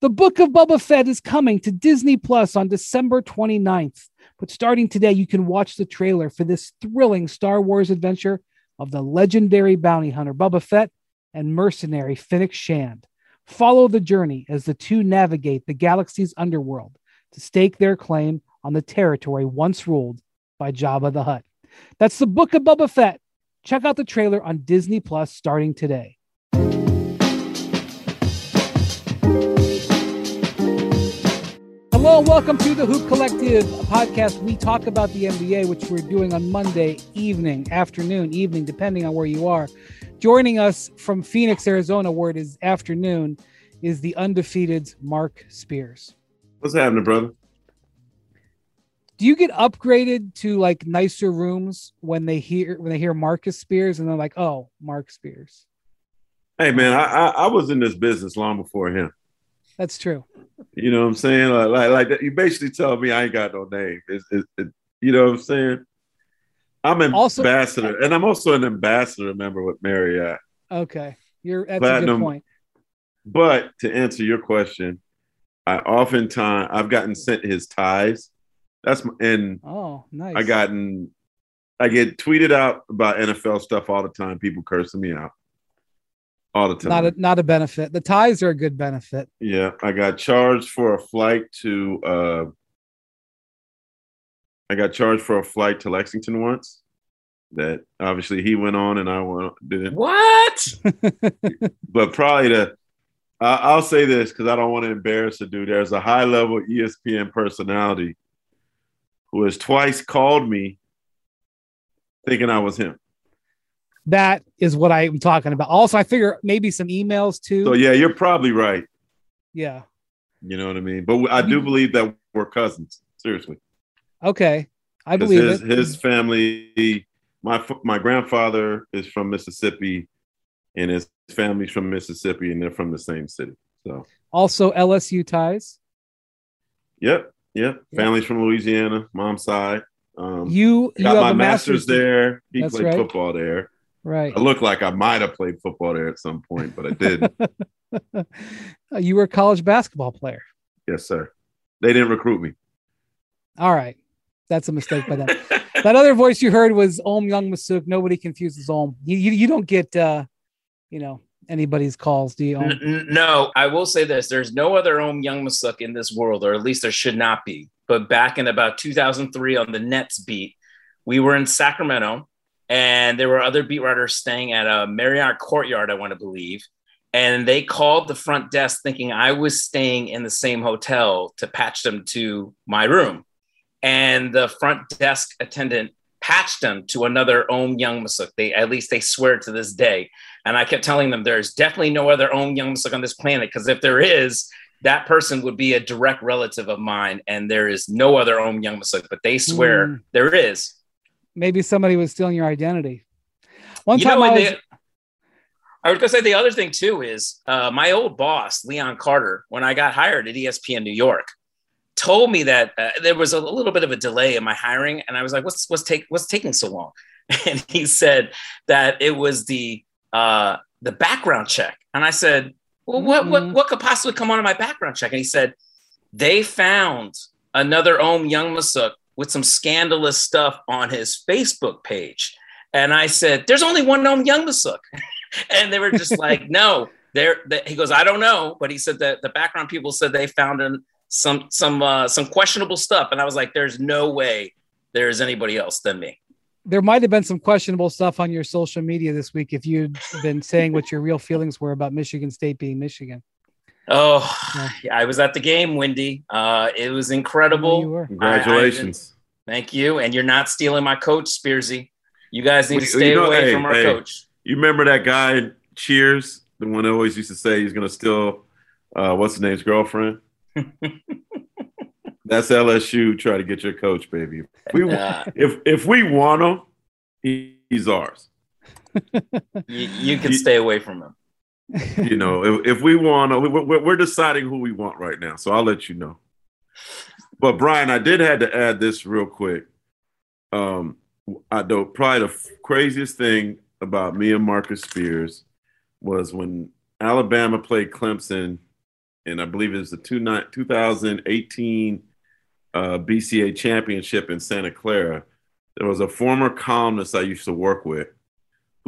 The Book of Boba Fett is coming to Disney Plus on December 29th. But starting today, you can watch the trailer for this thrilling Star Wars adventure of the legendary bounty hunter Boba Fett and mercenary Fennec Shand. Follow the journey as the two navigate the galaxy's underworld to stake their claim on the territory once ruled by Jabba the Hutt. That's the Book of Boba Fett. Check out the trailer on Disney Plus starting today. Welcome to the Hoop Collective podcast. We talk about the NBA, which we're doing on Monday evening, afternoon, evening, depending on where you are. Joining us from Phoenix, Arizona, where it is afternoon, is the undefeated Marc Spears. What's happening, brother? Do you get upgraded to like nicer rooms when they hear when they hear Marcus Spears and they're like, "Oh, Mark Spears"? Hey, man, I, I, I was in this business long before him. That's true. You know what I'm saying? Like, like, like that. You basically tell me I ain't got no name. It's, it, it, you know what I'm saying? I'm an Also- ambassador, and I'm also an ambassador member with Marriott. Okay, you're that's a good point. But to answer your question, I oftentimes I've gotten sent his ties. That's my, and Oh, nice. I gotten I get tweeted out about NFL stuff all the time. People cursing me out all the time. not a not a benefit. The ties are a good benefit. Yeah, I got charged for a flight to uh I got charged for a flight to Lexington once. That obviously he went on and I went didn't. What? But probably the I I'll say this because I don't want to embarrass the dude. There's a high level ESPN personality who has twice called me thinking I was him. That is what I'm talking about. Also, I figure maybe some emails too. So yeah, you're probably right. yeah. You know what I mean? But I do believe that we're cousins. Seriously. Okay. I believe his, it. his family, my my grandfather is from Mississippi, and his family's from Mississippi, and they're from the same city. So, Also, LSU ties. yep, yep. Family's from Louisiana, mom's side. Um, You you got have my a master's, master's there. He That's played right. football there. Right. I look like I might have played football there at some point, but I didn't. Uh, you were a college basketball player. yes, sir. They didn't recruit me. All right. That's a mistake by them. that other voice you heard was Ohm Youngmisuk. Nobody confuses Ohm. You, you, you don't get, uh, you know, anybody's calls, do you? Ohm? N- n- no, I will say this: there's no other Ohm Youngmisuk in this world, or at least there should not be. But back in about 2003 on the Nets beat, we were in Sacramento, and there were other beat writers staying at a Marriott Courtyard, I want to believe. And they called the front desk thinking I was staying in the same hotel to patch them to my room. And the front desk attendant patched them to another Ohm Youngmisuk. They at least they swear to this day. And I kept telling them there's definitely no other Ohm Youngmisuk on this planet because if there is, that person would be a direct relative of mine, and there is no other Ohm Youngmisuk. But they swear Hmm. there is. Maybe somebody was stealing your identity. One You time I was, the- I was gonna say the other thing too is uh, my old boss Leon Carter, when I got hired at ESPN New York, told me that uh, there was a little bit of a delay in my hiring, and I was like, "What's what's take what's taking so long?" And he said that it was the uh, the background check, and I said, "Well, what Mhm. what what could possibly come on in my background check?" And he said, "They found another Ohm Youngmisuk with some scandalous stuff on his Facebook page." And I said, "There's only one Ohm Youngmisuk," and they were just like, "No." There, he goes, I don't know, but he said that the background people said they found an, some some uh, some questionable stuff, and I was like, "There's no way there is anybody else than me." there might have been some questionable stuff on your social media this week if you'd been saying what your real feelings were about Michigan State being Michigan. Oh, Yeah. yeah, I was at the game, Windy. Uh, it was I know you incredible. Congratulations. Thank you, and you're not stealing my coach, Spearsy. You guys need Well, to you stay know, away hey, from our hey. coach. You remember that guy in Cheers, the one that always used to say he's gonna steal uh, what's his name's girlfriend? That's LSU. Try to get your coach, baby. If we Uh, if if we want him, he, he's ours. you, you can stay away from him. You know, if, if we want him, we're, we're- deciding who we want right now. So I'll let you know. But Brian, I did have to add this real quick. Um, I know probably the f- craziest thing about me and Marcus Spears was when Alabama played Clemson and I believe it was the two, 2018 uh, BCA championship in Santa Clara. There was a former columnist I used to work with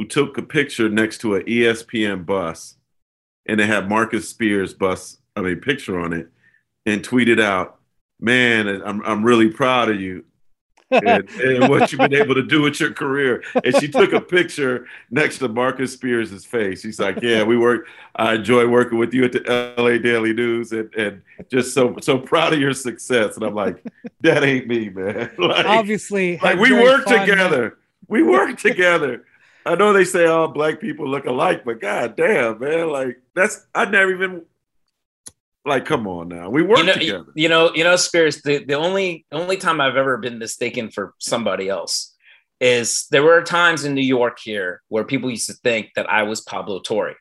who took a picture next to an ESPN bus, and it had Marcus Spears bus, I mean, picture on it, and tweeted out, "Man, I'm I'm really proud of you and, and, what you've been able to do with your career. And she took a picture next to Marcus Spears' face. She's like, "Yeah, we work. I enjoy working with you at the LA Daily News, and, and just so so proud of your success." And I'm like, "That ain't me, man." Like, Obviously, like we work together. We work together. I know they say all black people look alike, but god damn, man, like that's I never even like, come on now. We work you know, together. You know, you know, Spears, the, the only only time I've ever been mistaken for somebody else is there were times in New York here where people used to think that I was Pablo Torre.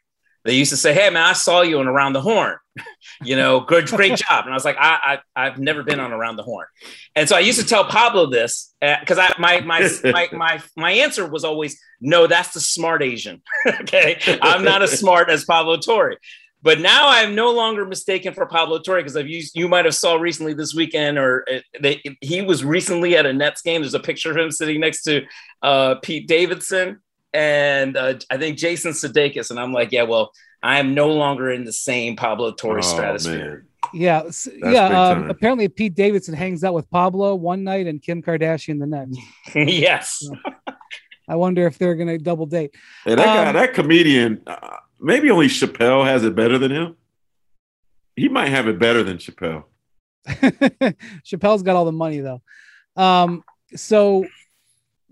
They used to say, "Hey, man, I saw you on Around the Horn. you know, good, great job." And I was like, I, I, have never been on Around the Horn." And so I used to tell Pablo this because uh, I, my, my, my, my, my answer was always, "No, that's the smart Asian." okay, I'm not as smart as Pablo Torre. But now I'm no longer mistaken for Pablo Torre because I've used. You might have saw recently this weekend, or they, he was recently at a Nets game. There's a picture of him sitting next to uh, Pete Davidson and uh, I think Jason Sudeikis, and I'm like, yeah, well, I am no longer in the same Pablo Torre oh, stratosphere. Man. Yeah, yeah. Um, apparently, Pete Davidson hangs out with Pablo one night and Kim Kardashian the next. yes. I wonder if they're going to double date. Hey, that um, guy, that comedian. Uh, maybe only Chappelle has it better than him. He might have it better than Chappelle. Chappelle's got all the money though. Um, so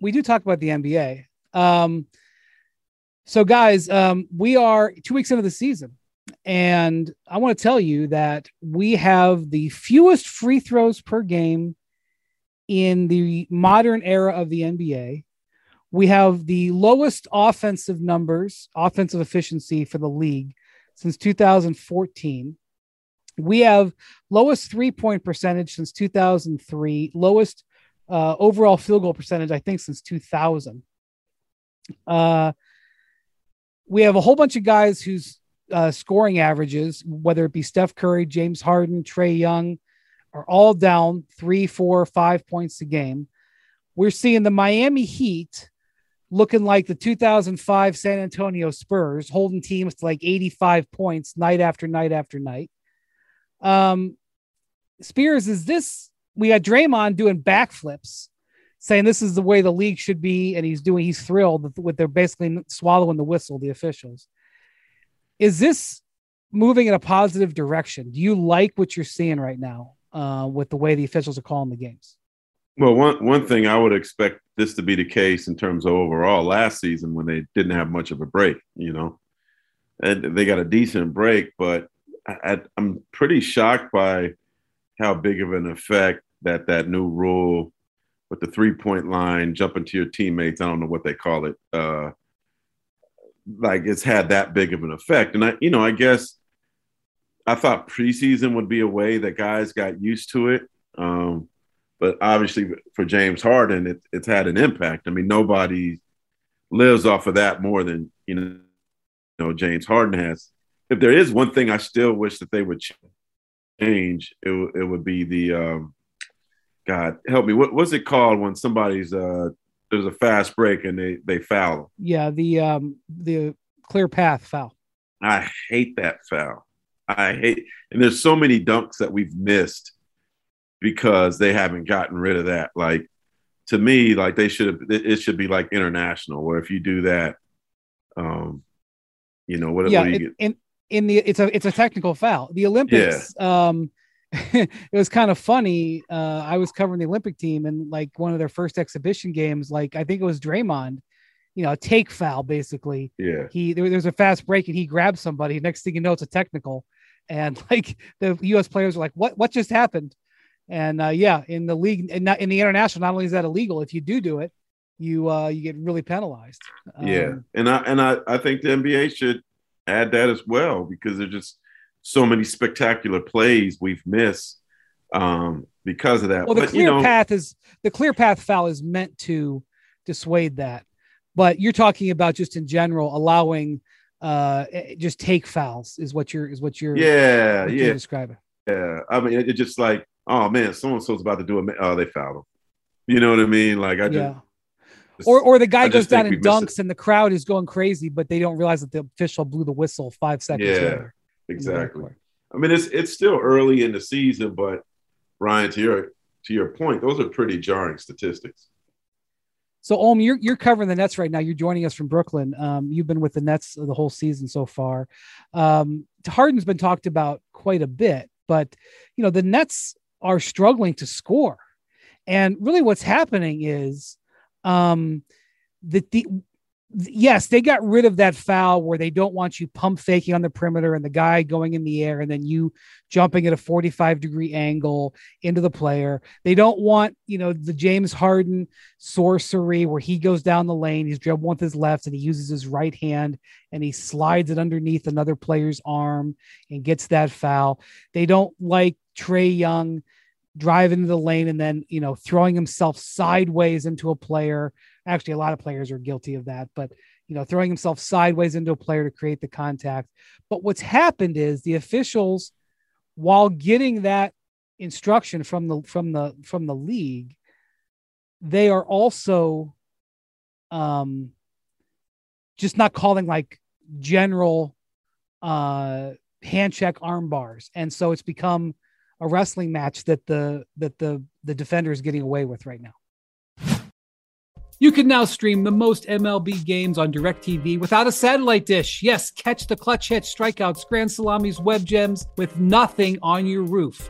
we do talk about the NBA. Um, so guys, um, we are two weeks into the season, and I want to tell you that we have the fewest free throws per game in the modern era of the NBA. We have the lowest offensive numbers, offensive efficiency for the league since 2014. We have lowest three point percentage since 2003, lowest uh, overall field goal percentage, I think, since 2000. Uh, we have a whole bunch of guys whose uh, scoring averages, whether it be Steph Curry, James Harden, Trae Young, are all down three, four, five points a game. We're seeing the Miami Heat looking like the 2005 San Antonio Spurs, holding teams to like 85 points night after night after night. Um, Spears, is this? We got Draymond doing backflips, saying this is the way the league should be, and he's doing. He's thrilled with they're basically swallowing the whistle. The officials. Is this moving in a positive direction? Do you like what you're seeing right now uh, with the way the officials are calling the games? Well, one one thing I would expect this to be the case in terms of overall last season when they didn't have much of a break, you know, and they got a decent break, but I, am pretty shocked by how big of an effect that that new rule with the three point line, jumping to your teammates, I don't know what they call it, uh, like it's had that big of an effect. And I, you know, I guess I thought preseason would be a way that guys got used to it. Um, but obviously, for James Harden, it, it's had an impact. I mean, nobody lives off of that more than you know, you know James Harden has. If there is one thing I still wish that they would change, it, it would be the um, God help me. What was it called when somebody's uh, there's a fast break and they they foul? Yeah, the um, the clear path foul. I hate that foul. I hate, and there's so many dunks that we've missed because they haven't gotten rid of that. Like to me, like they should have. It should be like international, where if you do that, um, you know what? Yeah, what it, in in the it's a it's a technical foul. The Olympics, yeah. um, it was kind of funny. Uh, I was covering the Olympic team, and like one of their first exhibition games, like I think it was Draymond. You know, a take foul basically. Yeah. He there, there's a fast break and he grabs somebody. Next thing you know, it's a technical, and like the U.S. players are like, "What? What just happened?" And uh, yeah, in the league and not in the international, not only is that illegal, if you do do it, you uh, you get really penalized. Um, yeah, and I and I, I think the NBA should add that as well because there's just so many spectacular plays we've missed um, because of that. Well, the but, clear you know, path is the clear path foul is meant to dissuade that, but you're talking about just in general allowing uh, eh, just take fouls is what you're is what you're yeah what yeah you're describing. yeah. I mean, it's just like oh man, so and so's about to do a oh they fouled him. You know what I mean? Like I just. Yeah. Or, or the guy I goes down and dunks and the crowd is going crazy, but they don't realize that the official blew the whistle five seconds Yeah. later. Exactly. I mean, it's it's still early in the season, but Ryan, to your to your point, those are pretty jarring statistics. So, Ohm, you're you're covering the Nets right now. You're joining us from Brooklyn. Um, you've been with the Nets the whole season so far. Um, Harden's been talked about quite a bit, but you know the Nets are struggling to score, and really what's happening is um, that the yes they got rid of that foul where they don't want you pump faking on the perimeter and the guy going in the air and then you jumping at a 45 degree angle into the player. They don't want you know the james harden sorcery where he goes down the lane he's dribbling with his left and he uses his right hand and he slides it underneath another player's arm and gets that foul. They don't like trae young driving into the lane and then you know throwing himself sideways into a player actually a lot of players are guilty of that but you know throwing himself sideways into a player to create the contact. But what's happened is the officials while getting that instruction from the from the from the league they are also um just not calling like general uh hand check arm bars. And so it's become a wrestling match that the that the the defender is getting away with right now you can now stream the most MLB games on DirecTV without a satellite dish. Yes, catch the clutch hits, strikeouts, grand salamis, web gems with nothing on your roof.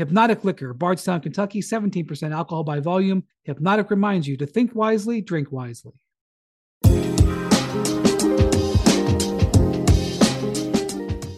Hypnotic Liquor, Bardstown, Kentucky, 17% alcohol by volume. Hypnotic reminds you to think wisely, drink wisely.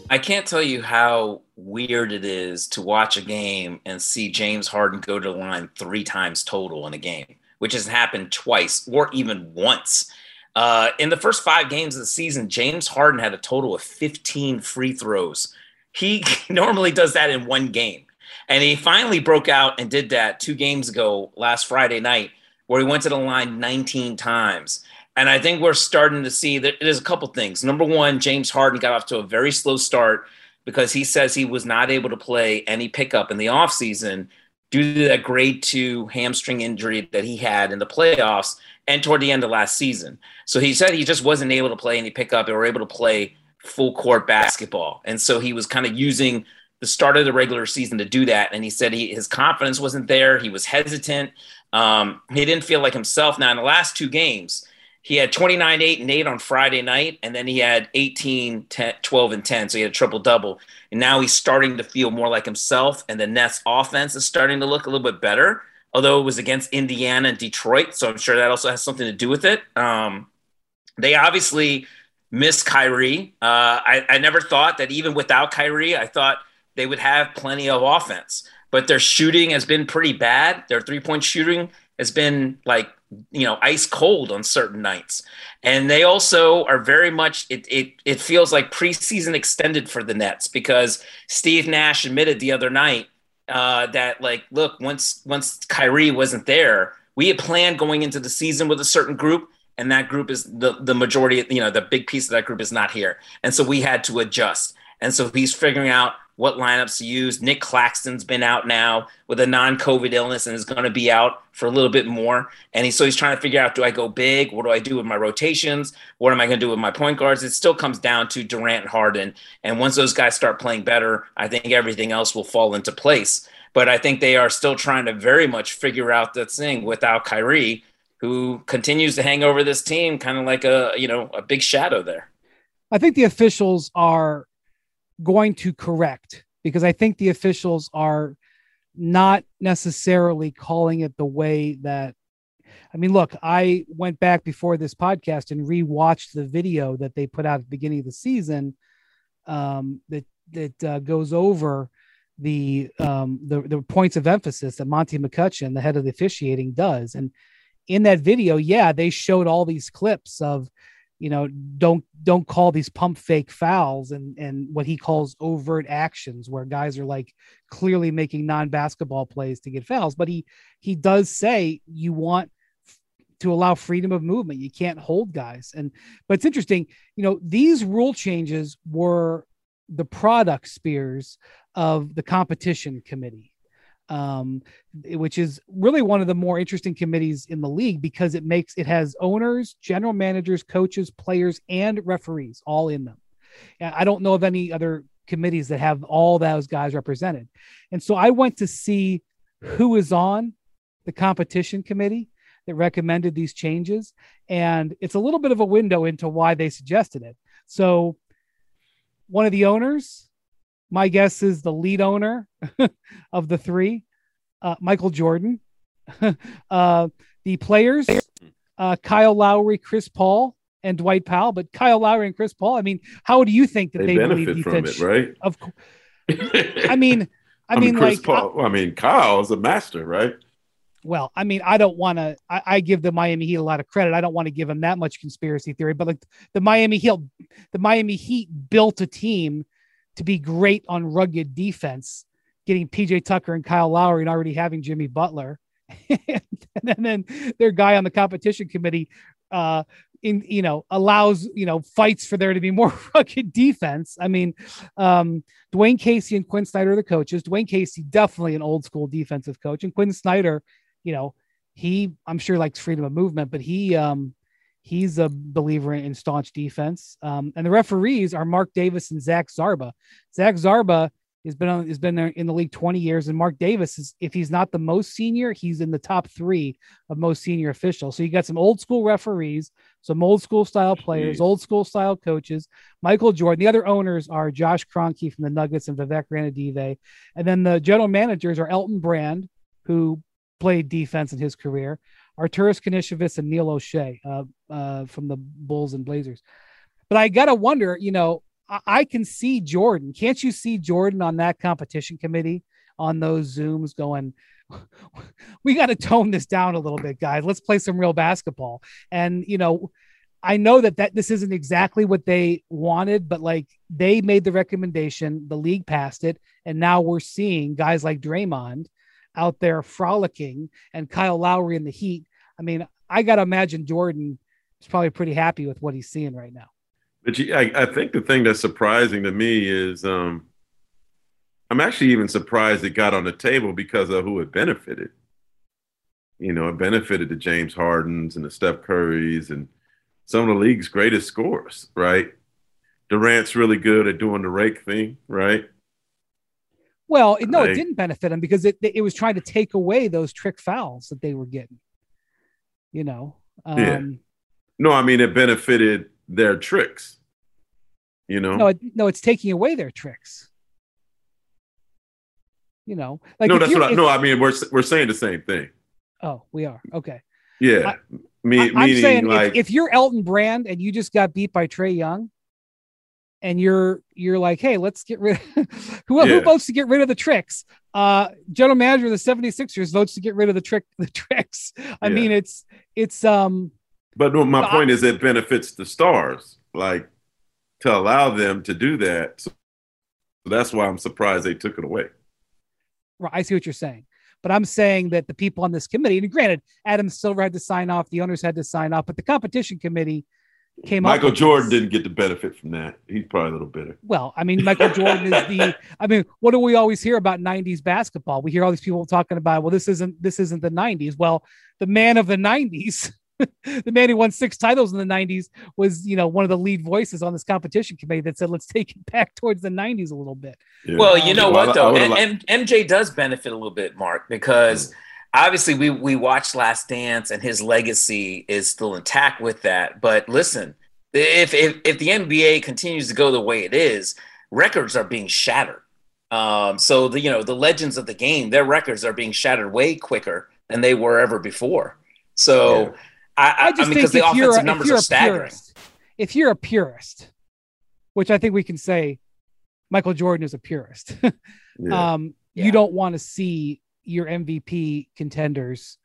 I can't tell you how weird it is to watch a game and see James Harden go to the line three times total in a game, which has happened twice or even once. Uh, in the first five games of the season, James Harden had a total of 15 free throws. He normally does that in one game. And he finally broke out and did that two games ago last Friday night, where he went to the line 19 times. And I think we're starting to see that there's a couple things. Number one, James Harden got off to a very slow start because he says he was not able to play any pickup in the offseason due to that grade two hamstring injury that he had in the playoffs and toward the end of last season. So he said he just wasn't able to play any pickup or able to play full court basketball. And so he was kind of using the start of the regular season to do that. And he said he, his confidence wasn't there. He was hesitant. Um, he didn't feel like himself. Now, in the last two games, he had 29, 8, and 8 on Friday night, and then he had 18, 10, 12, and 10. So he had a triple double. And now he's starting to feel more like himself, and the Nets offense is starting to look a little bit better, although it was against Indiana and Detroit. So I'm sure that also has something to do with it. Um, they obviously miss Kyrie. Uh, I, I never thought that even without Kyrie, I thought they would have plenty of offense, but their shooting has been pretty bad. Their three point shooting has been like you know ice cold on certain nights. And they also are very much it, it it feels like preseason extended for the nets because steve nash admitted the other night uh, that like look once once kyrie wasn't there we had planned going into the season with a certain group and that group is the the majority you know the big piece of that group is not here. And so we had to adjust. And so he's figuring out what lineups to use. Nick Claxton's been out now with a non-COVID illness and is going to be out for a little bit more. And he's so he's trying to figure out: Do I go big? What do I do with my rotations? What am I going to do with my point guards? It still comes down to Durant, and Harden, and once those guys start playing better, I think everything else will fall into place. But I think they are still trying to very much figure out that thing without Kyrie, who continues to hang over this team, kind of like a you know a big shadow there. I think the officials are going to correct because I think the officials are not necessarily calling it the way that I mean, look, I went back before this podcast and rewatched the video that they put out at the beginning of the season um, that that uh, goes over the, um, the the points of emphasis that Monty McCutchen, the head of the officiating, does. And in that video, yeah, they showed all these clips of you know don't don't call these pump fake fouls and and what he calls overt actions where guys are like clearly making non-basketball plays to get fouls. But he he does say you want to allow freedom of movement. You can't hold guys. And but it's interesting you know these rule changes were the product spears of the competition committee um, which is really one of the more interesting committees in the league because it makes it has owners, general managers, coaches, players, and referees all in them. I don't know of any other committees that have all those guys represented. And so I went to see who is on the competition committee that recommended these changes. And it's a little bit of a window into why they suggested it. So one of the owners my guess is the lead owner of the three, uh, Michael Jordan. uh, the players, uh, Kyle Lowry, Chris Paul, and Dwight Powell. But Kyle Lowry and Chris Paul, I mean, how do you think that they, they benefit from it, right? Of course. I mean, I, I mean, Chris like, Paul, I, I mean, Kyle's a master, right? well, I mean, I don't want to. I, I, give the Miami Heat a lot of credit. I don't want to give them that much conspiracy theory, but like the Miami Heat, the Miami Heat built a team to be great on rugged defense, getting PJ Tucker and Kyle Lowry and already having Jimmy Butler. and then their guy on the competition committee uh in you know allows you know fights for there to be more rugged defense. I mean, um, Dwane Casey and Quin Snyder are the coaches. Dwane Casey definitely an old school defensive coach, and Quin Snyder, you know, he I'm sure likes freedom of movement, but he um He's a believer in, staunch defense. Um, and the referees are Mark Davis and Zach Zarba. Zach Zarba has been on, has been there in the league 20 years, and Mark Davis is if he's not the most senior, he's in the top three of most senior officials. So you got some old school referees, some old school style players, Jeez. old school style coaches. Michael Jordan. The other owners are Josh Kroenke from the Nuggets and Vivek Ranadive, and then the general managers are Elton Brand, who played defense in his career. Arturas Karnisovas and Neil Olshey uh, uh, from the Bulls and Blazers. But I gotta wonder, you know, I, I can see Jordan. Can't you see Jordan on that competition committee on those Zooms going? we got to tone this down a little bit, guys. Let's play some real basketball. And you know, I know that that this isn't exactly what they wanted, but like they made the recommendation, the league passed it, and now we're seeing guys like Draymond out there frolicking and Kyle Lowry in the Heat. I mean, I got to imagine Jordan is probably pretty happy with what he's seeing right now. But you, I, I, think the thing that's surprising to me is um, I'm actually even surprised it got on the table because of who it benefited. You know, it benefited the James Hardens and the Steph Currys and some of the league's greatest scorers, right? Durant's really good at doing the rake thing, right? Well, no, it didn't benefit them because it it was trying to take away those trick fouls that they were getting. You know. Um, yeah. No, I mean it benefited their tricks. You know. No, it, no, it's taking away their tricks. You know, like no, that's what. I, no, I mean we're we're saying the same thing. Oh, we are okay. Yeah, I, Me, I, am saying like, if, if you're Elton Brand and you just got beat by Trae Young, and you're you're like, hey, let's get rid of who, yeah. who votes to get rid of the tricks? Uh general manager of the 76ers votes to get rid of the trick the tricks. I yeah. mean, it's it's um but no, my point is it benefits the stars, like to allow them to do that. So that's why I'm surprised they took it away. Right. I see what you're saying. But I'm saying that the people on this committee, and granted, Adam Silver had to sign off, the owners had to sign off, but the competition committee came Michael up with Jordan this. didn't get the benefit from that. He's probably a little bitter. Well, I mean, Michael Jordan is the. I mean, what do we always hear about '90s basketball? We hear all these people talking about, well, this isn't this isn't the '90s. Well, the man of the '90s, the man who won six titles in the '90s, was you know one of the lead voices on this competition committee that said, let's take it back towards the '90s a little bit. Yeah. Well, you know Well, I- what though, would've and, and MJ does benefit a little bit, Mark, because obviously we we watched Last Dance, and his legacy is still intact with that. But listen, if if if the NBA continues to go the way it is, records are being shattered. Um, so the you know the legends of the game, their records are being shattered way quicker than they were ever before. So Yeah. I, I, I I just mean, because think the offensive a- numbers you're staggering. purist, if you're a purist, which I think we can say, Michael Jordan is a purist. Yeah. um, Yeah. you don't want to see your MVP contenders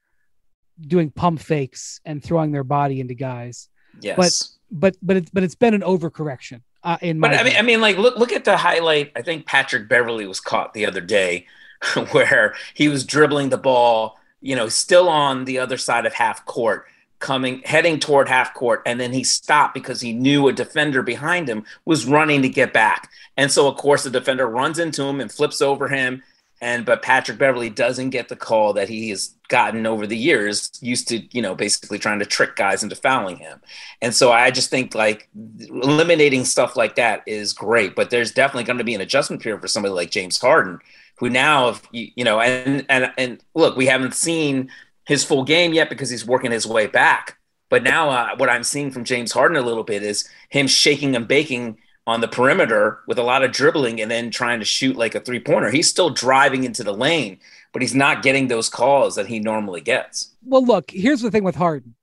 doing pump fakes and throwing their body into guys. Yes. But but it's but it's been an overcorrection uh, in my. But I mean. I mean, like look look at the highlight. I think Patrick Beverley was caught the other day, where he was dribbling the ball, you know, still on the other side of half court, coming heading toward half court, and then he stopped because he knew a defender behind him was running to get back, and so of course the defender runs into him and flips over him. And but Patrick Beverley doesn't get the call that he has gotten over the years, used to, you know, basically trying to trick guys into fouling him. And so I just think like eliminating stuff like that is great, but there's definitely going to be an adjustment period for somebody like James Harden, who now, if you, you know, and and and look, we haven't seen his full game yet because he's working his way back. But now, uh, what I'm seeing from James Harden a little bit is him shaking and baking on the perimeter with a lot of dribbling and then trying to shoot like a three pointer. He's still driving into the lane, but he's not getting those calls that he normally gets. well, look, here's the thing with Harden.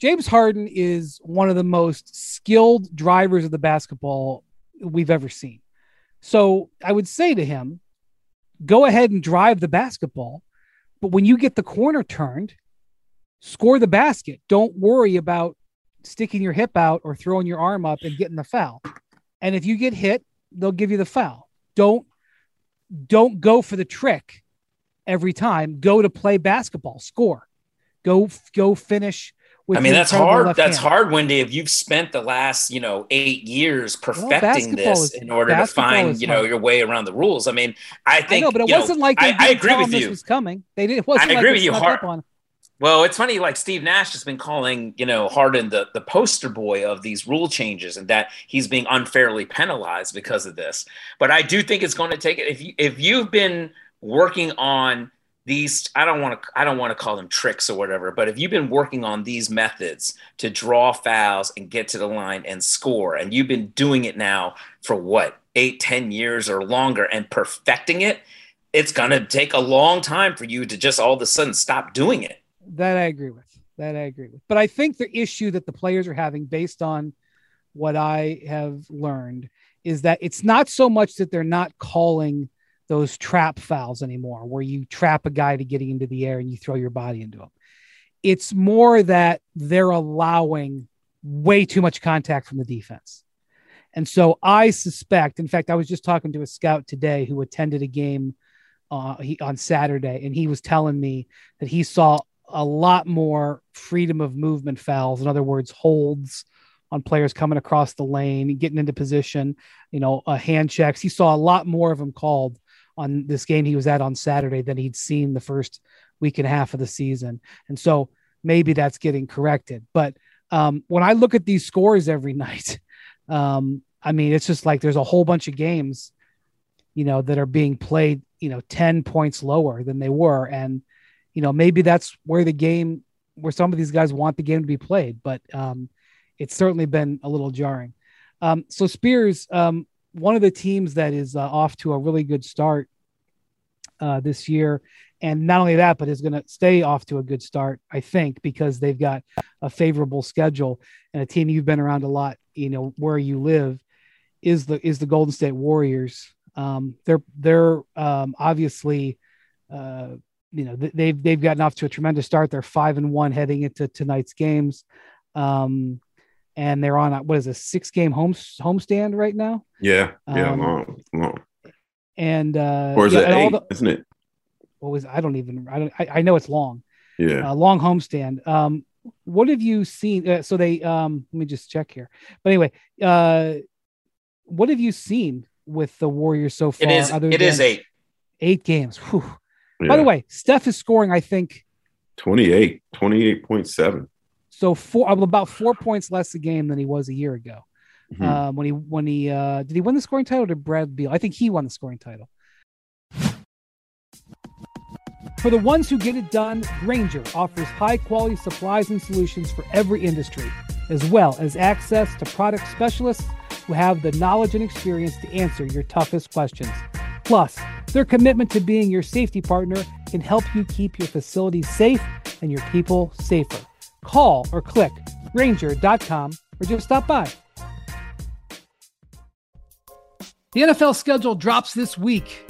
James Harden is one of the most skilled drivers of the basketball we've ever seen. So I would say to him, go ahead and drive the basketball. But when you get the corner turned, score the basket. Don't worry about sticking your hip out or throwing your arm up and getting the foul. And if you get hit, they'll give you the foul. Don't don't go for the trick every time. Go to play basketball, score. Go go finish with I mean, that's hard. That's hand. hard, Windy. If you've spent the last, you know, eight years perfecting basketball this is- in order to find, you know, hard. your way around the rules. I mean, I I think know, but it wasn't like they I, I agree with you. was coming. They did. It wasn't I agree they with you. snuck Har- up on. Well, it's funny. Like Steve Nash has been calling, you know, Harden the the poster boy of these rule changes, and that he's being unfairly penalized because of this. But I do think it's going to take it. If you if you've been working on these, I don't want to I don't want to call them tricks or whatever, but if you've been working on these methods to draw fouls and get to the line and score, and you've been doing it now for what eight, ten years or longer, and perfecting it, it's going to take a long time for you to just all of a sudden stop doing it. That I agree with. That I agree with. But I think the issue that the players are having, based on what I have learned, is that it's not so much that they're not calling those trap fouls anymore, where you trap a guy to getting into the air and you throw your body into him. It's more that they're allowing way too much contact from the defense. And so I suspect, in fact, I was just talking to a scout today who attended a game uh, he, on Saturday, and he was telling me that he saw a lot more freedom of movement fouls. In other words, holds on players coming across the lane, getting into position, you know, uh, hand checks. He saw a lot more of them called on this game he was at on Saturday than he'd seen the first week and a half of the season. And so maybe that's getting corrected. But um, when I look at these scores every night, um, I mean, it's just like there's a whole bunch of games, you know, that are being played, you know, 10 points lower than they were. And, you know, maybe that's where the game, where some of these guys want the game to be played, but um, it's certainly been a little jarring. Um, so Spears, um, one of the teams that is uh, off to a really good start uh, this year, and not only that, but is going to stay off to a good start, I think, because they've got a favorable schedule and a team you've been around a lot, you know, where you live, is the is the Golden State Warriors. Um, they're they're um, obviously, uh, you know, they've they've gotten off to a tremendous start. They're five and one heading into tonight's games. Um, and they're on a, what is a six game home homestand right now. Yeah, yeah, Um, long, long. And uh, Or is yeah, it eight? The, isn't it? what was I don't even I don't I, I know it's long, Yeah. uh, long homestand. Um, what have you seen? Uh, so they, um, let me just check here. But anyway, uh, what have you seen with the Warriors so far? It is. It is eight. Eight games. Whew. Yeah. By the way, Steph is scoring. I think 28, 28.7. So four about four points less a game than he was a year ago. Mm-hmm. Um, when he when he uh, did he win the scoring title Did Brad Beal? I think he won the scoring title. For the ones who get it done, Grainger offers high quality supplies and solutions for every industry, as well as access to product specialists who have the knowledge and experience to answer your toughest questions. Plus, their commitment to being your safety partner can help you keep your facilities safe and your people safer. Call or click Grainger.com or just stop by. The NFL schedule drops this week,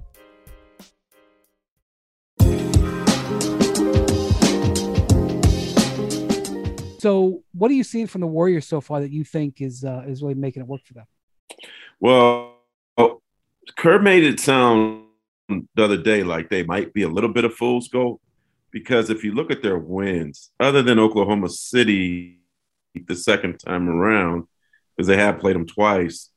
So, what are you seeing from the Warriors so far that you think is uh, is really making it work for them? Well, Kerr made it sound the other day like they might be a little bit of fool's gold because if you look at their wins, other than Oklahoma City the second time around, because they have played them twice,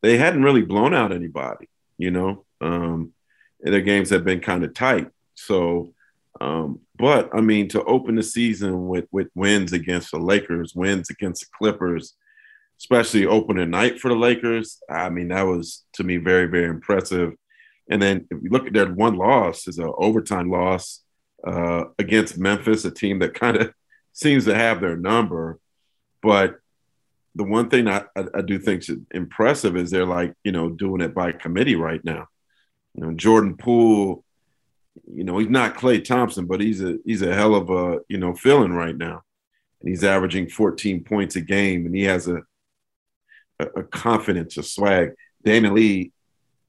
they hadn't really blown out anybody. You know, um, their games have been kind of tight. So um, but I mean, to open the season with with wins against the Lakers, wins against the Clippers, especially opening night for the Lakers, I mean, that was to me very very impressive. And then if you look at their one loss is an overtime loss uh, against Memphis, a team that kind of seems to have their number. But the one thing I, I, I do think is impressive is they're like you know doing it by committee right now. You know, Jordan Poole you know, he's not Klay Thompson, but he's a he's a hell of a you know feeling right now, and he's averaging 14 points a game, and he has a a, a confidence, a swag. Damion Lee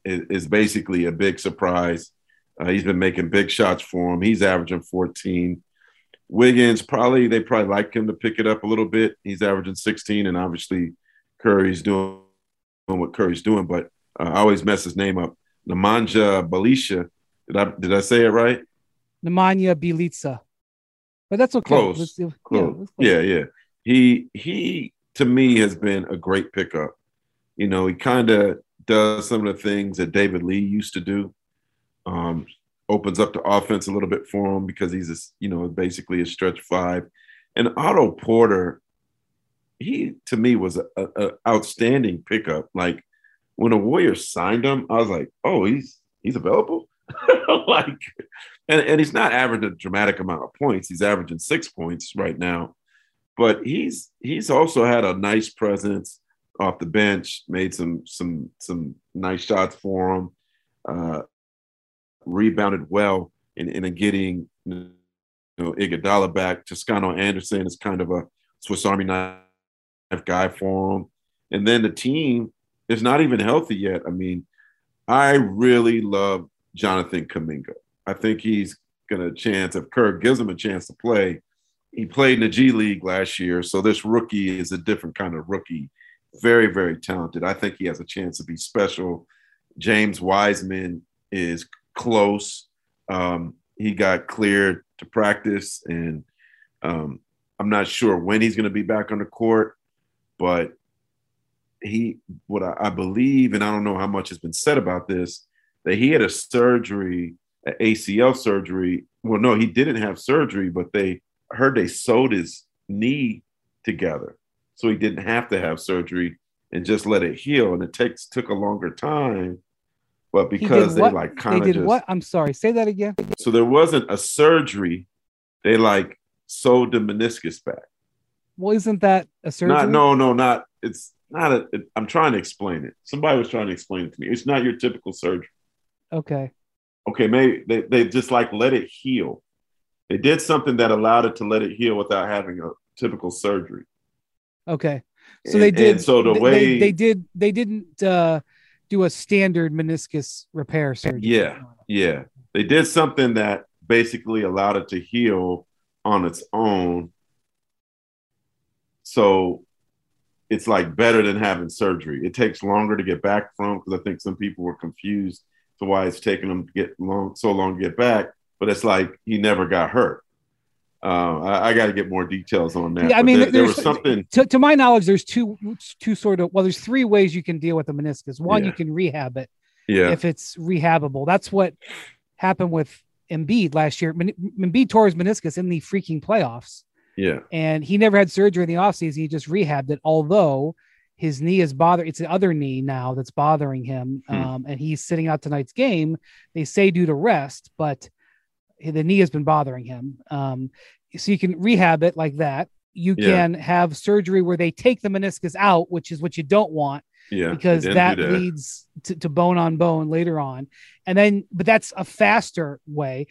is, is, basically a big surprise. Uh, he's been making big shots for him. He's averaging 14. Wiggins probably they probably like him to pick it up a little bit. He's averaging 16, and obviously Curry's doing what Curry's doing, but uh, I always mess his name up. Nemanja Bjelica did I did I say it right? Nemanja Bjelica. But that's okay. Close. Let's, close. Yeah, close. yeah, yeah. He he to me has been a great pickup. You know, he kind of does some of the things that David Lee used to do. Um, opens up the offense a little bit for him because he's a, you know basically a stretch five. And Otto Porter, he to me was a, a, outstanding pickup. Like when the Warriors signed him, I was like, oh, he's he's available. like, and, and he's not averaging a dramatic amount of points. He's averaging six points right now, but he's he's also had a nice presence off the bench. Made some some some nice shots for him. Uh, rebounded well in in getting you know Iguodala back. Toscano Anderson is kind of a Swiss Army knife guy for him, and then the team is not even healthy yet. I mean, I really love Jonathan Kuminga. I think he's going to chance if Kerr gives him a chance to play. He played in the G League last year, so this rookie is a different kind of rookie. Very, very talented. I think he has a chance to be special. James Wiseman is close. Um, he got cleared to practice, and um, I'm not sure when he's going to be back on the court, but he, what I, I believe, and I don't know how much has been said about this, that he had a surgery, an ACL surgery. Well, no, he didn't have surgery, but they heard they sewed his knee together. So he didn't have to have surgery and just let it heal. And it takes took a longer time. But because they like kind of just what? I'm sorry, say that again. So there wasn't a surgery. They like sewed the meniscus back. Well, isn't that a surgery? Not, no, no, not. It's not a. It, I'm trying to explain it. Somebody was trying to explain it to me. It's not your typical surgery. Okay. Okay, maybe they, they just like let it heal. They did something that allowed it to let it heal without having a typical surgery. Okay. So they did. so the they- way they, they did, they didn't uh, do a standard meniscus repair surgery. Yeah. Yeah, they did something that basically allowed it to heal on its own. So it's like better than having surgery. It takes longer to get back from because I think some people were confused why it's taking him to get long so long to get back. But it's like he never got hurt. Uh, I, I got to get more details on that. Yeah, I mean, there, there was something. To, to my knowledge, there's two two sort of well, there's three ways you can deal with the meniscus. One, Yeah. you can rehab it Yeah, if it's rehabable. That's what happened with Embiid last year. Men- Embiid tore his meniscus in the freaking playoffs. yeah, and he never had surgery in the offseason. He just rehabbed it, although his knee is bothering it's the other knee now that's bothering him. Hmm. Um, and he's sitting out tonight's game. They say due to rest, but the knee has been bothering him. Um, so you can rehab it like that. You Yeah. can have surgery where they take the meniscus out, which is what you don't want yeah. because didn't that, leads to, to bone on bone later on. And then, but that's a faster way.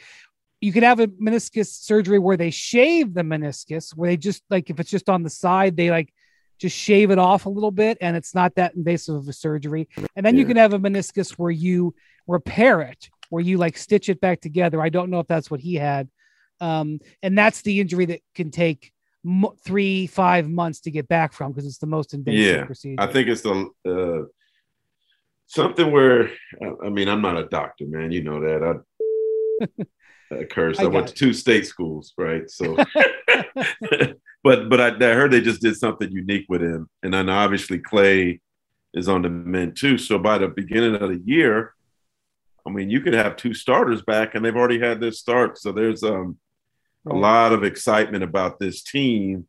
You could have a meniscus surgery where they shave the meniscus, where they just like if it's just on the side, they like just shave it off a little bit and it's not that invasive of a surgery. And then you can have a meniscus where you repair it, where you like stitch it back together. I don't know if that's what he had. Um, and that's the injury that can take mo- three, five months to get back from because it's the most invasive Yeah, procedure. I think it's the uh, something where I- mean I'm not a doctor, man. You know that. I, cursed. I I, went got to two state schools, right? So, but but I, I heard they just did something unique with him, and then obviously Klay is on the men too. So by the beginning of the year, I mean you could have two starters back, and they've already had their start. So there's um a lot of excitement about this team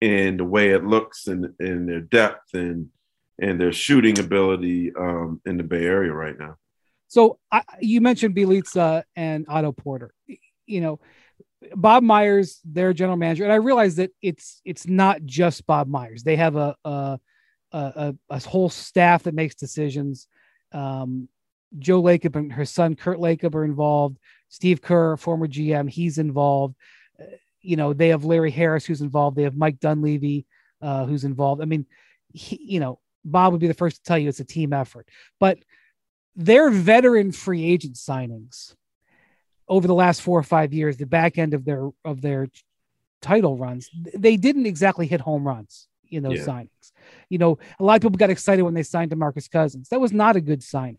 and the way it looks and, and their depth and and their shooting ability um, in the Bay Area right now. So I, you mentioned Bjelica and Otto Porter. You know, Bob Myers, their general manager, and I realize that it's it's not just Bob Myers. They have a a a, a, whole staff that makes decisions. Um, Joe Lacob and her son Kirk Lacob are involved. Steve Kerr, former GM, he's involved. Uh, you know, they have Larry Harris who's involved. They have Mike Dunleavy uh, who's involved. I mean, he, you know, Bob would be the first to tell you it's a team effort, but their veteran free agent signings over the last four or five years, the back end of their of their title runs, they didn't exactly hit home runs in those Yeah. signings. You know, a lot of people got excited when they signed DeMarcus Cousins. That was not a good signing.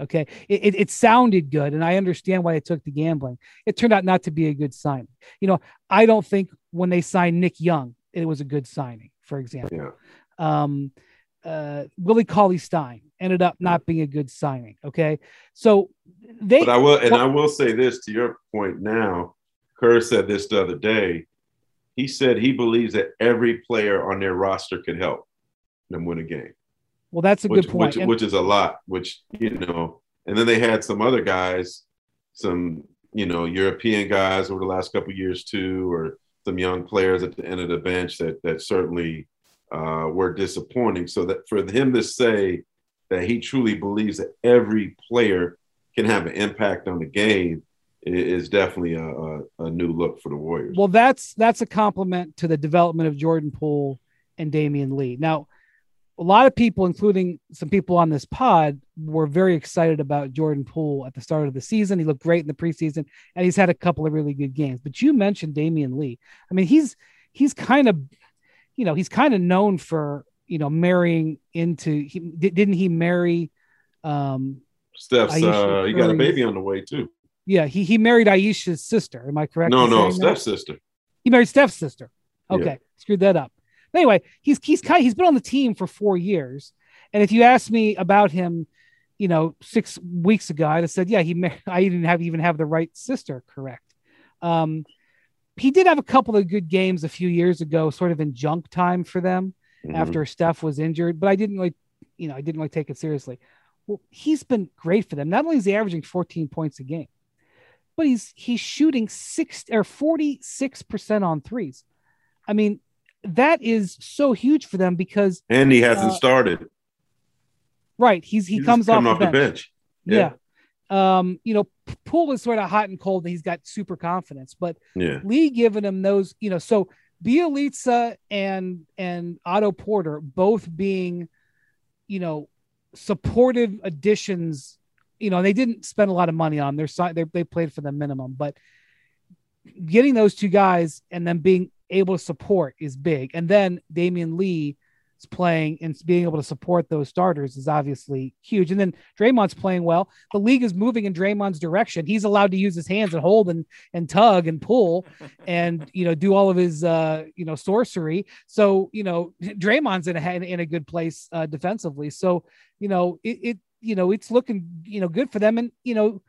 Okay. It, it, it sounded good, and I understand why they took the gambling. It turned out not to be a good signing. You know, I don't think when they signed Nick Young, it was a good signing, for example. Yeah. Um, uh, Willie Cauley Stein ended up not being a good signing. Okay. So they, But I will, and I will say this to your point now. Kerr said this the other day. He said he believes that every player on their roster could help them win a game. well, that's a which, good point. Which, And- which is a lot, which, you know, and then they had some other guys, some, you know, European guys over the last couple years too, or some young players at the end of the bench that, that certainly uh, were disappointing. So that for him to say that he truly believes that every player can have an impact on the game is definitely a, a, a new look for the Warriors. Well, that's that's a compliment to the development of Jordan Poole and Damion Lee. Now, a lot of people, including some people on this pod, were very excited about Jordan Poole at the start of the season. He looked great in the preseason, and he's had a couple of really good games. But you mentioned Damion Lee. I mean, he's he's kind of, you know, he's kind of known for you know marrying into. He, di- didn't he marry? Um, Steph's, Aisha uh, he got a baby on the way too. yeah, he he married Aisha's sister. Am I correct? No, no, saying that? Steph's sister. He married Steph's sister. Yeah. Okay, screwed that up. Anyway, he's he's kind he's been on the team for four years, and if you asked me about him, you know, six weeks ago, I'd have said, yeah, he. I didn't have even have the right sister correct. Um, he did have a couple of good games a few years ago, sort of in junk time for them Mhm. after Steph was injured, but I didn't really, you know, I didn't really take it seriously. Well, he's been great for them. Not only is he averaging 14 points a game, but he's he's shooting six or 46% on threes. I mean, that is so huge for them because and he hasn't Uh, started. right, he's he He's comes just off, the, off bench. the bench. Yeah. Um, you know, Poole is sort of hot and cold. and He's got super confidence, but Yeah, Lee giving him those, you know, so Bjelica and and Otto Porter both being, you know, supportive additions. You know, they didn't spend a lot of money on their side. They they played for the minimum, but getting those two guys and then being able to support is big. And then Damion Lee is playing and being able to support those starters is obviously huge. And then Draymond's playing well. The league is moving in Draymond's direction. He's allowed to use his hands and hold and and tug and pull and you know do all of his uh you know sorcery. So you know Draymond's in a in a good place uh, defensively. So you know it, it you know it's looking you know good for them and you know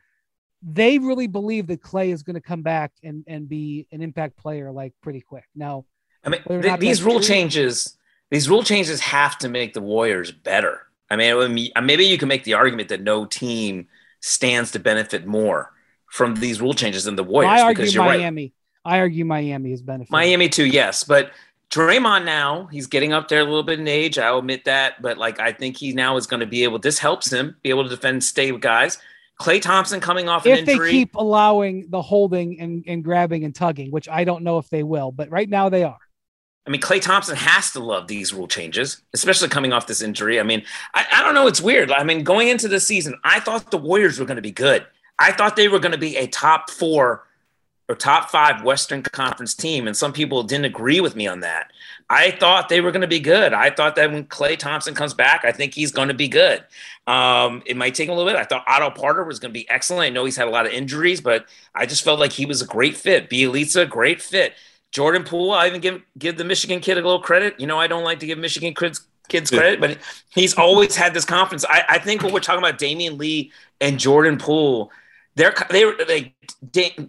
they really believe that Klay is going to come back and and be an impact player like pretty quick. Now, I mean, th- these rule true, changes, these rule changes have to make the Warriors better. I mean, uh, maybe you can make the argument that no team stands to benefit more from these rule changes than the Warriors. I argue Miami. Right. I argue Miami is benefiting. Miami too, yes, but Draymond now he's getting up there a little bit in age. I'll admit that, but like I think he now is going to be able. This helps him be able to defend, stay with guys. Klay Thompson coming off if injury. they keep allowing the holding and, and grabbing and tugging, which I don't know if they will, but right now they are. I mean, Klay Thompson has to love these rule changes, especially coming off this injury. I mean, I, I don't know. It's weird. I mean, going into the season, I thought the Warriors were going to be good. I thought they were going to be a top four or top five Western Conference team. And some people didn't agree with me on that. I thought they were going to be good. I thought that when Klay Thompson comes back, I think he's going to be good. Um, it might take a little bit. I thought Otto Porter was going to be excellent. I know he's had a lot of injuries, but I just felt like he was a great fit. Bjelica, great fit. Jordan Poole, I even give give the Michigan kid a little credit. You know, I don't like to give Michigan kids kids credit, but he's always had this confidence. I, I think what we're talking about, Damion Lee and Jordan Poole – they're they were like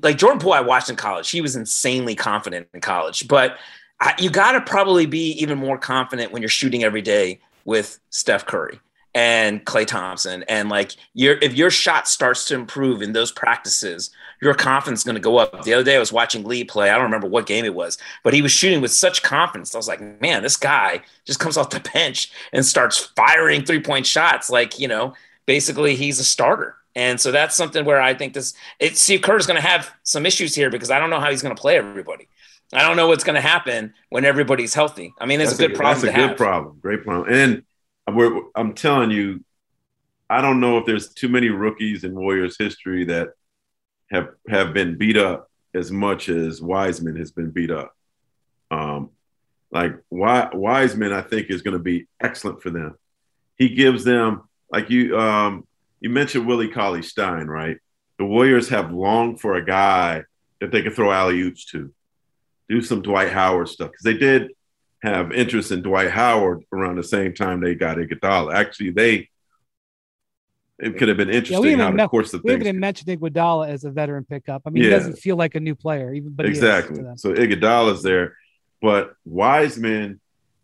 like Jordan Poole. I watched in college. He was insanely confident in college, but I, you got to probably be even more confident when you're shooting every day with Steph Curry and Klay Thompson. And like your if your shot starts to improve in those practices, your confidence is going to go up. The other day I was watching Lee play. I don't remember what game it was, but he was shooting with such confidence. I was like, man, this guy just comes off the bench and starts firing three point shots. Like you know, basically he's a starter. And so that's something where I think this it, Steve Kerr is going to have some issues here because I don't know how he's going to play everybody. I don't know what's going to happen when everybody's healthy. I mean, it's that's a good a, problem. That's a good problem. Great problem. And I'm telling you, I don't know if there's too many rookies in Warriors history that have have been beat up as much as Wiseman has been beat up. Um, like Wiseman, I think is going to be excellent for them. He gives them like you. Um, you mentioned Willie Cauley Stein, right? The Warriors have longed for a guy that they could throw alley oops to, do some Dwight Howard stuff because they did have interest in Dwight Howard around the same time they got Iguodala. Actually, they it could have been interesting yeah, how the course of we things. We haven't mentioned Iguodala as a veteran pickup. I mean, yeah. he doesn't feel like a new player, even but exactly. So Iguodala's there, but Wiseman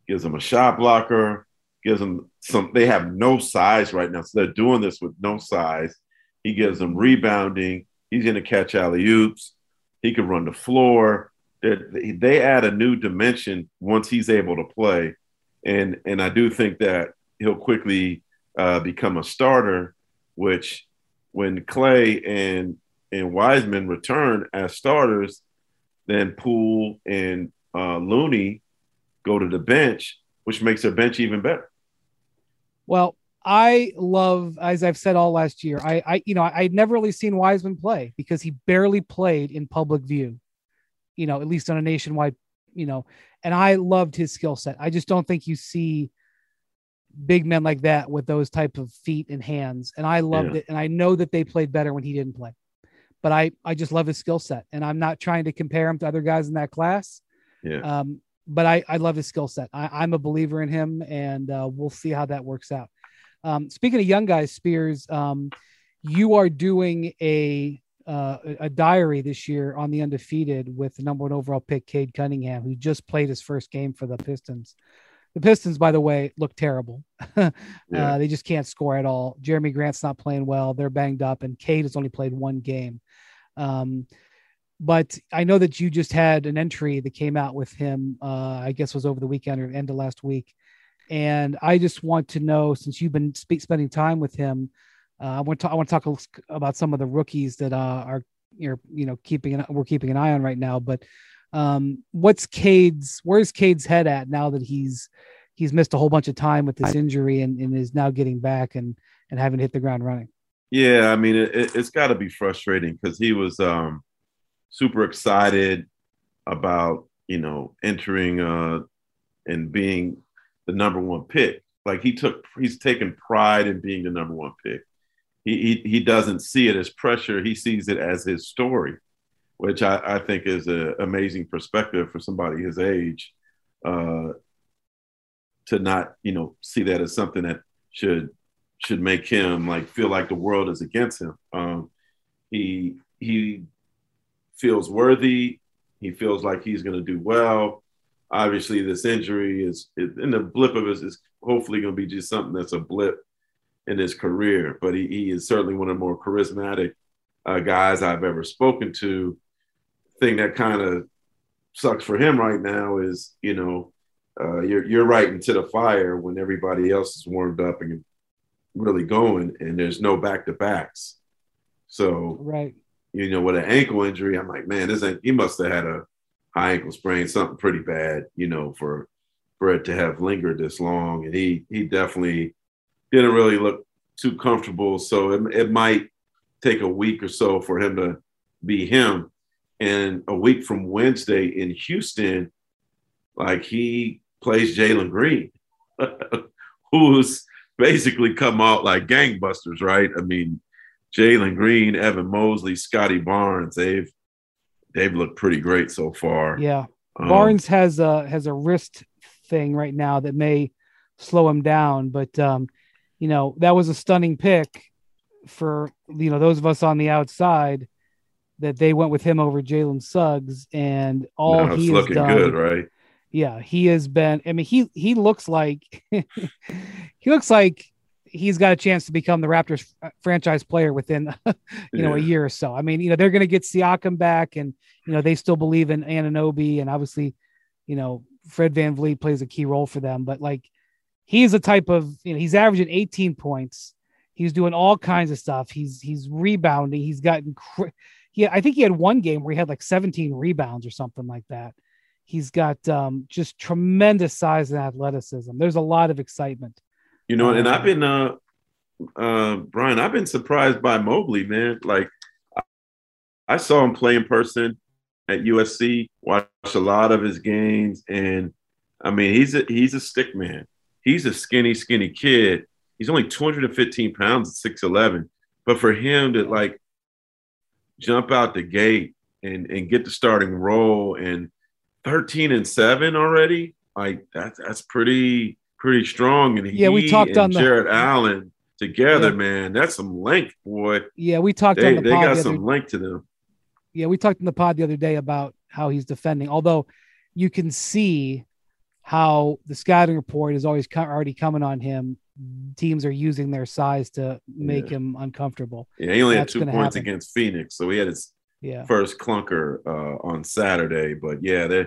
gives him a shot blocker gives them some. They have no size right now, so they're doing this with no size. He gives them rebounding. He's going to catch alley oops. He can run the floor. They, they add a new dimension once he's able to play, and and I do think that he'll quickly uh, become a starter. Which, when Klay and and Wiseman return as starters, then Poole and uh, Looney go to the bench, which makes their bench even better. Well, I love, as I've said all last year, I, I, you know, I'd never really seen Wiseman play because he barely played in public view, you know, at least on a nationwide, you know, and I loved his skill set. I just don't think you see big men like that with those type of feet and hands. And I loved yeah. it. And I know that they played better when he didn't play, but I, I just love his skill set. And I'm not trying to compare him to other guys in that class. Yeah. Um, but I, I love his skill set. I, am a believer in him, and uh, we'll see how that works out. Um, speaking of young guys, Spears, um, you are doing a uh, a diary this year on the undefeated with the number one overall pick, Cade Cunningham, who just played his first game for the Pistons. The Pistons, by the way, look terrible. yeah. uh, they just can't score at all. Jerami Grant's not playing well. They're banged up, and Cade has only played one game. Um, but I know that you just had an entry that came out with him. Uh, I guess was over the weekend or end of last week, and I just want to know since you've been spe- spending time with him, uh, I want to I want to talk about some of the rookies that uh, are you're you know keeping an, we're keeping an eye on right now. But Um, what's Cade's? Where's Cade's head at now that he's he's missed a whole bunch of time with this injury and, and is now getting back and and having hit the ground running? Yeah, I mean, it, has got to be frustrating because he was um, super excited about you know entering uh, and being the number one pick. Like he took, he's taken pride in being the number one pick. He he, he doesn't see it as pressure; he sees it as his story, which I, I think is an amazing perspective for somebody his age. Uh, to not, you know, see that as something that should should make him like feel like the world is against him. Um, he he feels worthy. He feels like he's going to do well. Obviously, this injury is, in the blip of it is hopefully going to be just something that's a blip in his career. But he, he is certainly one of the more charismatic uh, guys I've ever spoken to. Thing that kind of sucks for him right now is, you know, uh, you're you're right into the fire when everybody else is warmed up and really going, and there's no back to backs. So right, you know, with an ankle injury, I'm like, man, this ain't, he must have had a high ankle sprain, something pretty bad, you know, for for it to have lingered this long. And he he definitely didn't really look too comfortable. So it, it might take a week or so for him to be him. And a week from Wednesday in Houston, like he plays Jalen Green, who's basically come out like gangbusters, right? I mean, Jalen Green, Evan Mobley, Scottie Barnes, they've they've looked pretty great so far. Yeah. Um, Barnes has a has a wrist thing right now that may slow him down, but um, you know, that was a stunning pick for you know those of us on the outside that they went with him over Jalen Suggs and all no, he's looking done, good, right? yeah, he has been. I mean, he he looks like he looks like he's got a chance to become the Raptors franchise player within you know yeah. a year or so. I mean, you know, they're going to get Siakam back, and you know they still believe in Anunoby, and obviously, you know, Fred Van VanVleet plays a key role for them. But like, he's a type of you know he's averaging 18 points. He's doing all kinds of stuff. He's he's rebounding. He's gotten. Cr- yeah, I think he had one game where he had like 17 rebounds or something like that. He's got um, just tremendous size and athleticism. There's a lot of excitement. You know, and I've um, been, uh, uh, Brian, I've been surprised by Mobley, man. Like, I saw him play in person at USC, watched a lot of his games, and I mean, he's a he's a stick man. He's a skinny, skinny kid. He's only 215 pounds at 6'11. But for him to like jump out the gate and, and get the starting role and 13 and 7 already like that's that's pretty pretty strong and yeah we talked on the, Jarrett Allen together yeah. man that's some length boy yeah we talked they, on the they got the some length to them yeah we talked in the pod the other day about how he's defending although you can see how the scouting report is always co- already coming on him teams are using their size to make yeah. him uncomfortable yeah he only That's had two points happen. against phoenix so he had his yeah. first clunker uh, on Saturday. But yeah, they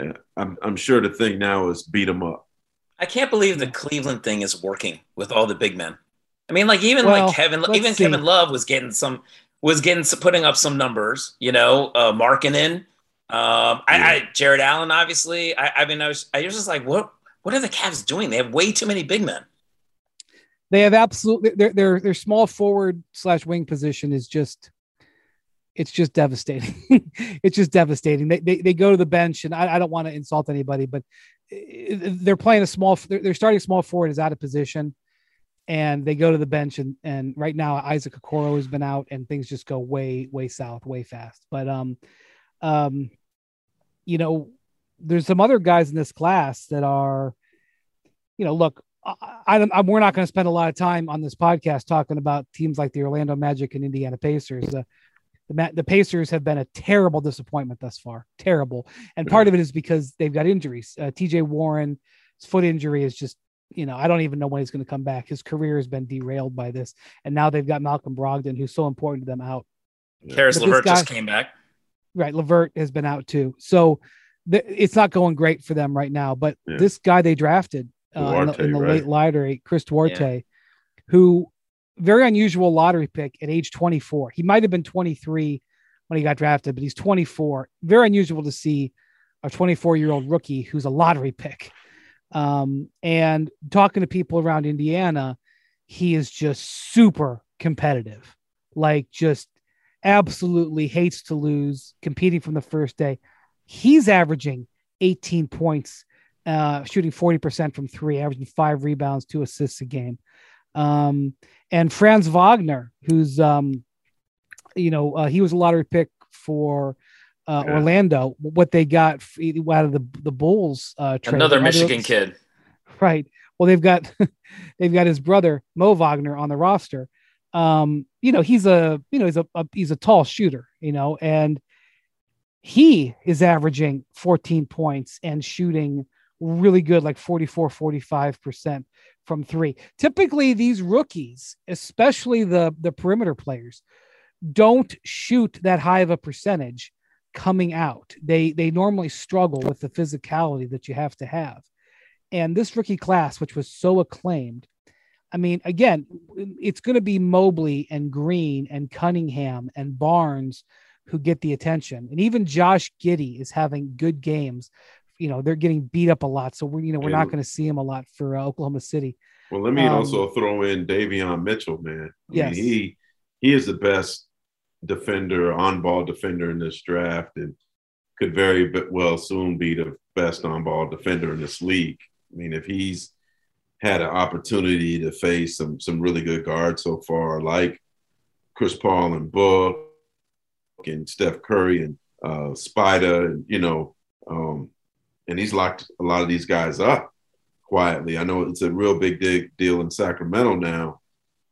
uh, I'm, I'm sure the thing now is beat them up. I can't believe the Cleveland thing is working with all the big men. I mean, like even well, like Kevin, even see. Kevin Love was getting some, was getting putting up some numbers. You know, uh, Markkanen. Um, I, I, Jarrett Allen, obviously. I, I mean, I was, I was just like, what, what are the Cavs doing? They have way too many big men. They have absolutely their their their small forward slash wing position is just it's just devastating. it's just devastating. They, they, they go to the bench, and I, I don't want to insult anybody, but they're playing a small. They're, they're starting small forward is out of position, and they go to the bench, and and right now Isaac Okoro has been out, and things just go way way south, way fast. But um, um, you know, there's some other guys in this class that are, you know, look. I, I, I we're not going to spend a lot of time on this podcast talking about teams like the Orlando Magic and Indiana Pacers. Uh, the the Pacers have been a terrible disappointment thus far, terrible. And part of it is because they've got injuries. Uh, T.J. Warren's foot injury is just, you know, I don't even know when he's going to come back. His career has been derailed by this, and now they've got Malcolm Brogdon, who's so important to them, out. Caris LeVert guy, just came back. Right, LeVert has been out too, so th- it's not going great for them right now. But yeah. this guy they drafted uh, Duarte, in the, in the right? late lottery, Chris Duarte, yeah. who very unusual lottery pick at age 24. He might have been 23 when he got drafted, but he's 24. Very unusual to see a 24 year old rookie who's a lottery pick. Um, and talking to people around Indiana, he is just super competitive, like just absolutely hates to lose, competing from the first day. He's averaging 18 points, uh, shooting 40% from three, averaging five rebounds, two assists a game. Um, and Franz Wagner, who's, um, you know, uh, he was a lottery pick for uh, yeah. Orlando. What they got out of the the Bulls uh, trade. Another Michigan kid, right? Well, they've got they've got his brother Mo Wagner on the roster. Um, you know, he's a you know he's a, a he's a tall shooter, you know, and he is averaging 14 points and shooting really good, like 44, 45% from three. Typically, these rookies, especially the, the perimeter players, don't shoot that high of a percentage coming out. They they normally struggle with the physicality that you have to have. And this rookie class, which was so acclaimed, I mean, again, it's going to be Mobley and Green and Cunningham and Barnes who get the attention. And even Josh Giddey is having good games. You know, they're getting beat up a lot. So we're, you know, we're not going to see him a lot for uh, Oklahoma City. Well, let me um, also throw in Davion Mitchell, man. I yes. Mean, he he is the best defender, on ball defender in this draft, and could very well soon be the best on ball defender in this league. I mean, if he's had an opportunity to face some some really good guards so far, like Chris Paul and Book and Steph Curry and uh, Spider, and you know, um, and he's locked a lot of these guys up quietly. I know it's a real big deal in Sacramento now,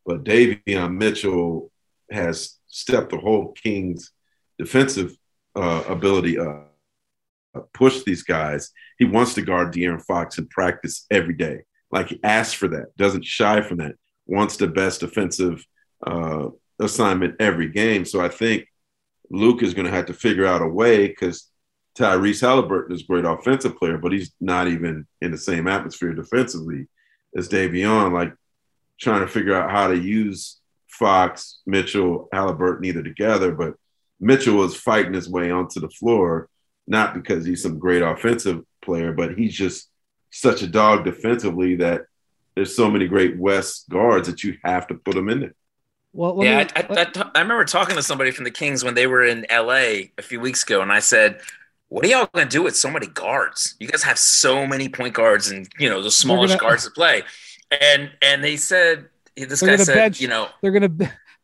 but Davion Mitchell has stepped the whole Kings defensive uh, ability up. Uh, push these guys. He wants to guard De'Aaron Fox in practice every day. Like asks for that, doesn't shy from that, wants the best defensive uh, assignment every game. So I think Luke is going to have to figure out a way because Tyrese Halliburton is a great offensive player, but he's not even in the same atmosphere defensively as Davion. Like trying to figure out how to use Fox, Mitchell, Halliburton either together, but Mitchell was fighting his way onto the floor, not because he's some great offensive player, but he's just such a dog defensively that there's so many great West guards that you have to put them in there. Well, yeah, me, I, I, I, I, remember talking to somebody from the Kings when they were in LA a few weeks ago, and I said, "What are y'all going to do with so many guards? You guys have so many point guards and you know the smallest gonna, guards to play." And and they said this guy said, bench, you know, they're gonna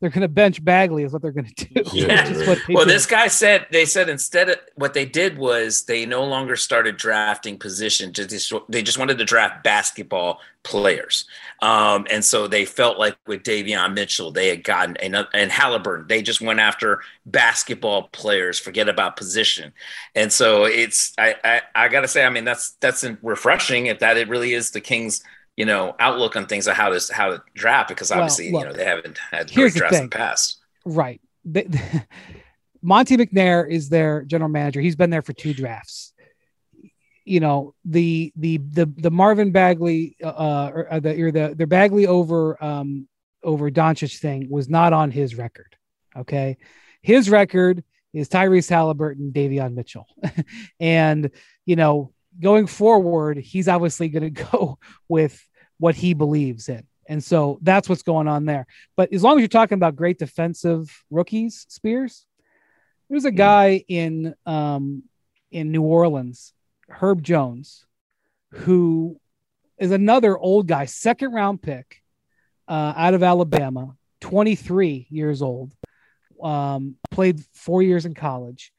they're gonna bench Bagley is what they're gonna do. Yeah. well, do. this guy said they said instead of what they did was they no longer started drafting position. Just they just wanted to draft basketball players, um, and so they felt like with Davion Mitchell they had gotten and, and Halliburton they just went after basketball players. Forget about position, and so it's I I, I got to say I mean that's that's refreshing if that it really is the Kings you know outlook on things of how to how to draft because obviously well, look, you know they haven't had great drafts in the past. Right. Monte McNair is their general manager. He's been there for two drafts. You know the the the the Marvin Bagley uh or uh, the or the the Bagley over um over Doncic thing was not on his record. Okay, his record is Tyrese Halliburton, Davion Mitchell, and you know going forward, he's obviously going to go with what he believes in. And so that's what's going on there. But as long as you're talking about great defensive rookies, Spears, there's a hmm. guy in um, in New Orleans, Herb Jones, who is another old guy, second round pick uh, out of Alabama, 23 years old, um, played four years in college.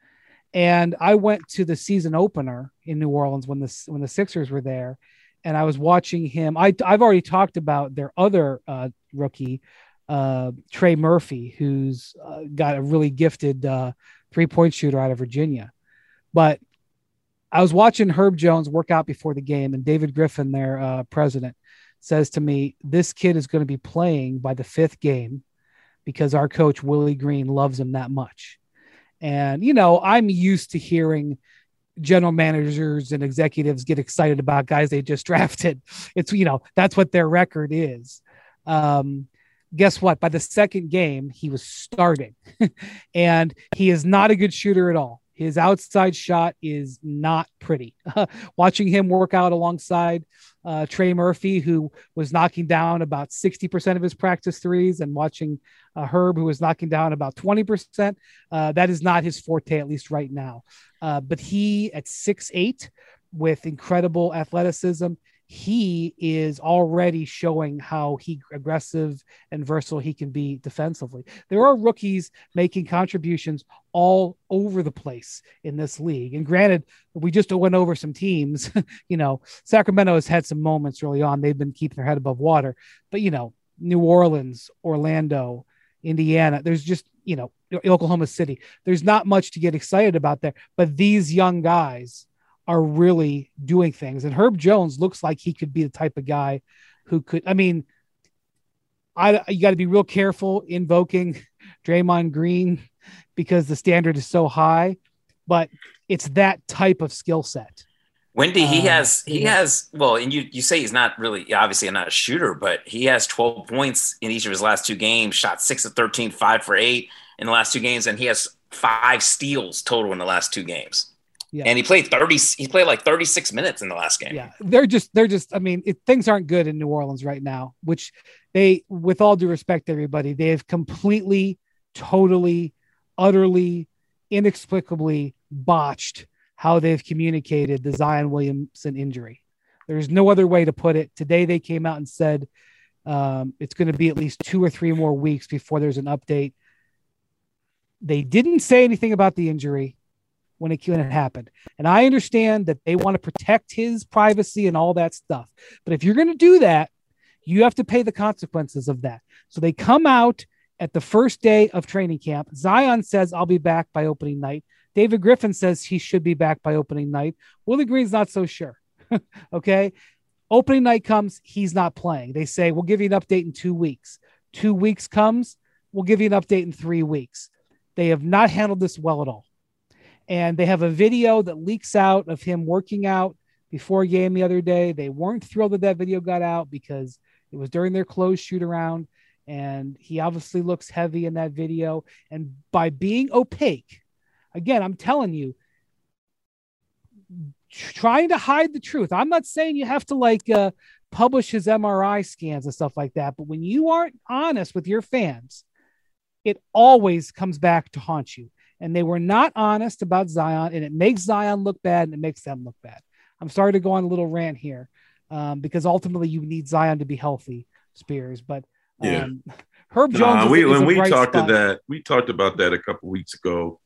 And I went to the season opener in New Orleans when the when the Sixers were there, and I was watching him. I I've already talked about their other uh, rookie, uh, Trey Murphy, who's uh, got a really gifted uh, three point shooter out of Virginia. But I was watching Herb Jones work out before the game, and David Griffin, their uh, president, says to me, "This kid is going to be playing by the fifth game." Because our coach Willie Green loves him that much. And, you know, I'm used to hearing general managers and executives get excited about guys they just drafted. It's, you know, that's what their record is. Um, guess what? By the second game, he was starting, and he is not a good shooter at all. His outside shot is not pretty. Watching him work out alongside uh, Trey Murphy, who was knocking down about 60% of his practice threes, and watching uh, Herb, who was knocking down about 20%, uh, that is not his forte, at least right now. Uh, but he, at six eight, with incredible athleticism, he is already showing how he aggressive and versatile he can be defensively. There are rookies making contributions all over the place in this league. And granted, we just went over some teams. you know, Sacramento has had some moments early on. They've been keeping their head above water. But you know, New Orleans, Orlando, Indiana, there's just, you know, Oklahoma City. There's not much to get excited about there. But these young guys are really doing things. And Herb Jones looks like he could be the type of guy who could. I mean, I you got to be real careful invoking Draymond Green because the standard is so high, but it's that type of skill set. Windy, he uh, has he yeah. has well, and you you say he's not really obviously not a shooter, but he has 12 points in each of his last two games, shot six of 13, five for eight in the last two games, and he has five steals total in the last two games. Yeah. And he played 30 he played like 36 minutes in the last game. Yeah. They're just they're just I mean, it, things aren't good in New Orleans right now, which they with all due respect to everybody, they have completely totally utterly inexplicably botched how they've communicated the Zion Williamson injury. There's no other way to put it. Today they came out and said um, it's going to be at least two or three more weeks before there's an update. They didn't say anything about the injury when it, when it happened. And I understand that they want to protect his privacy and all that stuff. But if you're going to do that, you have to pay the consequences of that. So they come out at the first day of training camp. Zion says, I'll be back by opening night. David Griffin says he should be back by opening night. Willie Green's not so sure. okay. Opening night comes, he's not playing. They say, We'll give you an update in two weeks. Two weeks comes, we'll give you an update in three weeks. They have not handled this well at all and they have a video that leaks out of him working out before a game the other day. They weren't thrilled that that video got out because it was during their closed shoot around, and he obviously looks heavy in that video. And by being opaque, again, I'm telling you, trying to hide the truth. I'm not saying you have to like uh, publish his MRI scans and stuff like that, but when you aren't honest with your fans, it always comes back to haunt you and they were not honest about Zion, and it makes Zion look bad and it makes them look bad. I'm sorry to go on a little rant here um, because ultimately you need Zion to be healthy, Spears. But um, yeah. Herb Jones. Nah, we, when we talked spot. to that, we talked about that a couple weeks ago.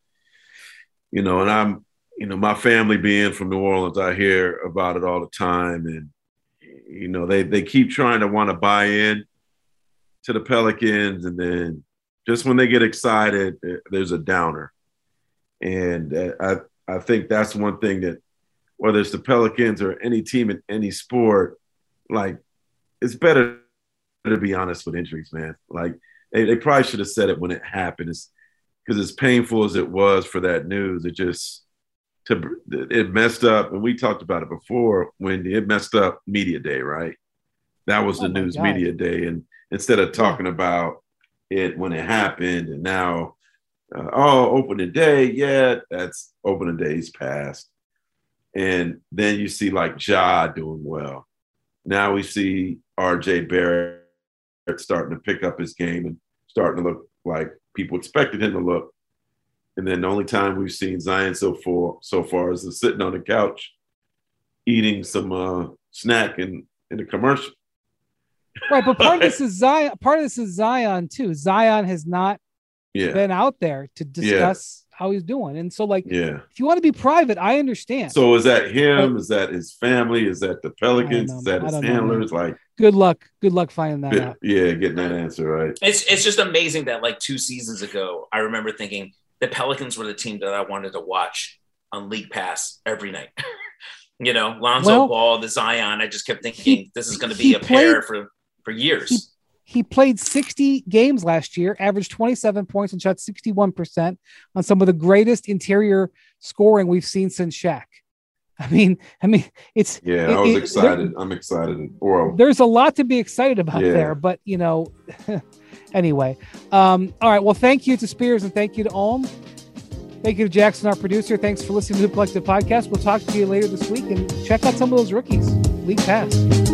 You know, and I'm, you know, my family being from New Orleans, I hear about it all the time, and you know, they they keep trying to want to buy in to the Pelicans, and then just when they get excited, there's a downer. And uh, I, I think that's one thing that whether it's the Pelicans or any team in any sport, like it's better to be honest with injuries, man. Like they, they probably should have said it when it happened. because as painful as it was for that news, it just to it messed up. And we talked about it before, Windy. It messed up media day, right? That was oh the news God. media day, and instead of talking about it when it happened, and now uh, oh, opening day, yeah, that's opening days past. And then you see like Ja doing well. Now we see RJ Barrett starting to pick up his game and starting to look like people expected him to look. And then the only time we've seen Zion so far so far is sitting on the couch eating some uh, snack in in a commercial. Right, but part of this is Zion. Part of this is Zion too. Zion has not yeah. been out there to discuss yeah. how he's doing. And so, like, yeah, if you want to be private, I understand. So is that him? But, is that his family? Is that the Pelicans? Is that his handlers? Know, like, good luck. Good luck finding that out. Yeah, getting that answer right. It's it's just amazing that like two seasons ago, I remember thinking the Pelicans were the team that I wanted to watch on League Pass every night. you know, Lonzo well, Ball, the Zion. I just kept thinking he, this is going to be a played, pair for for years. He, he played 60 games last year, averaged 27 points, and shot 61% on some of the greatest interior scoring we've seen since Shaq. I mean, I mean, it's yeah. it, I was it, excited. I'm excited. Or there's a lot to be excited about Yeah. there, but you know, anyway. Um, all right. Well, thank you to Spears and thank you to Ohm. Thank you to Jackson, our producer. Thanks for listening to the Collective Podcast. We'll talk to you later this week and check out some of those rookies. League Pass.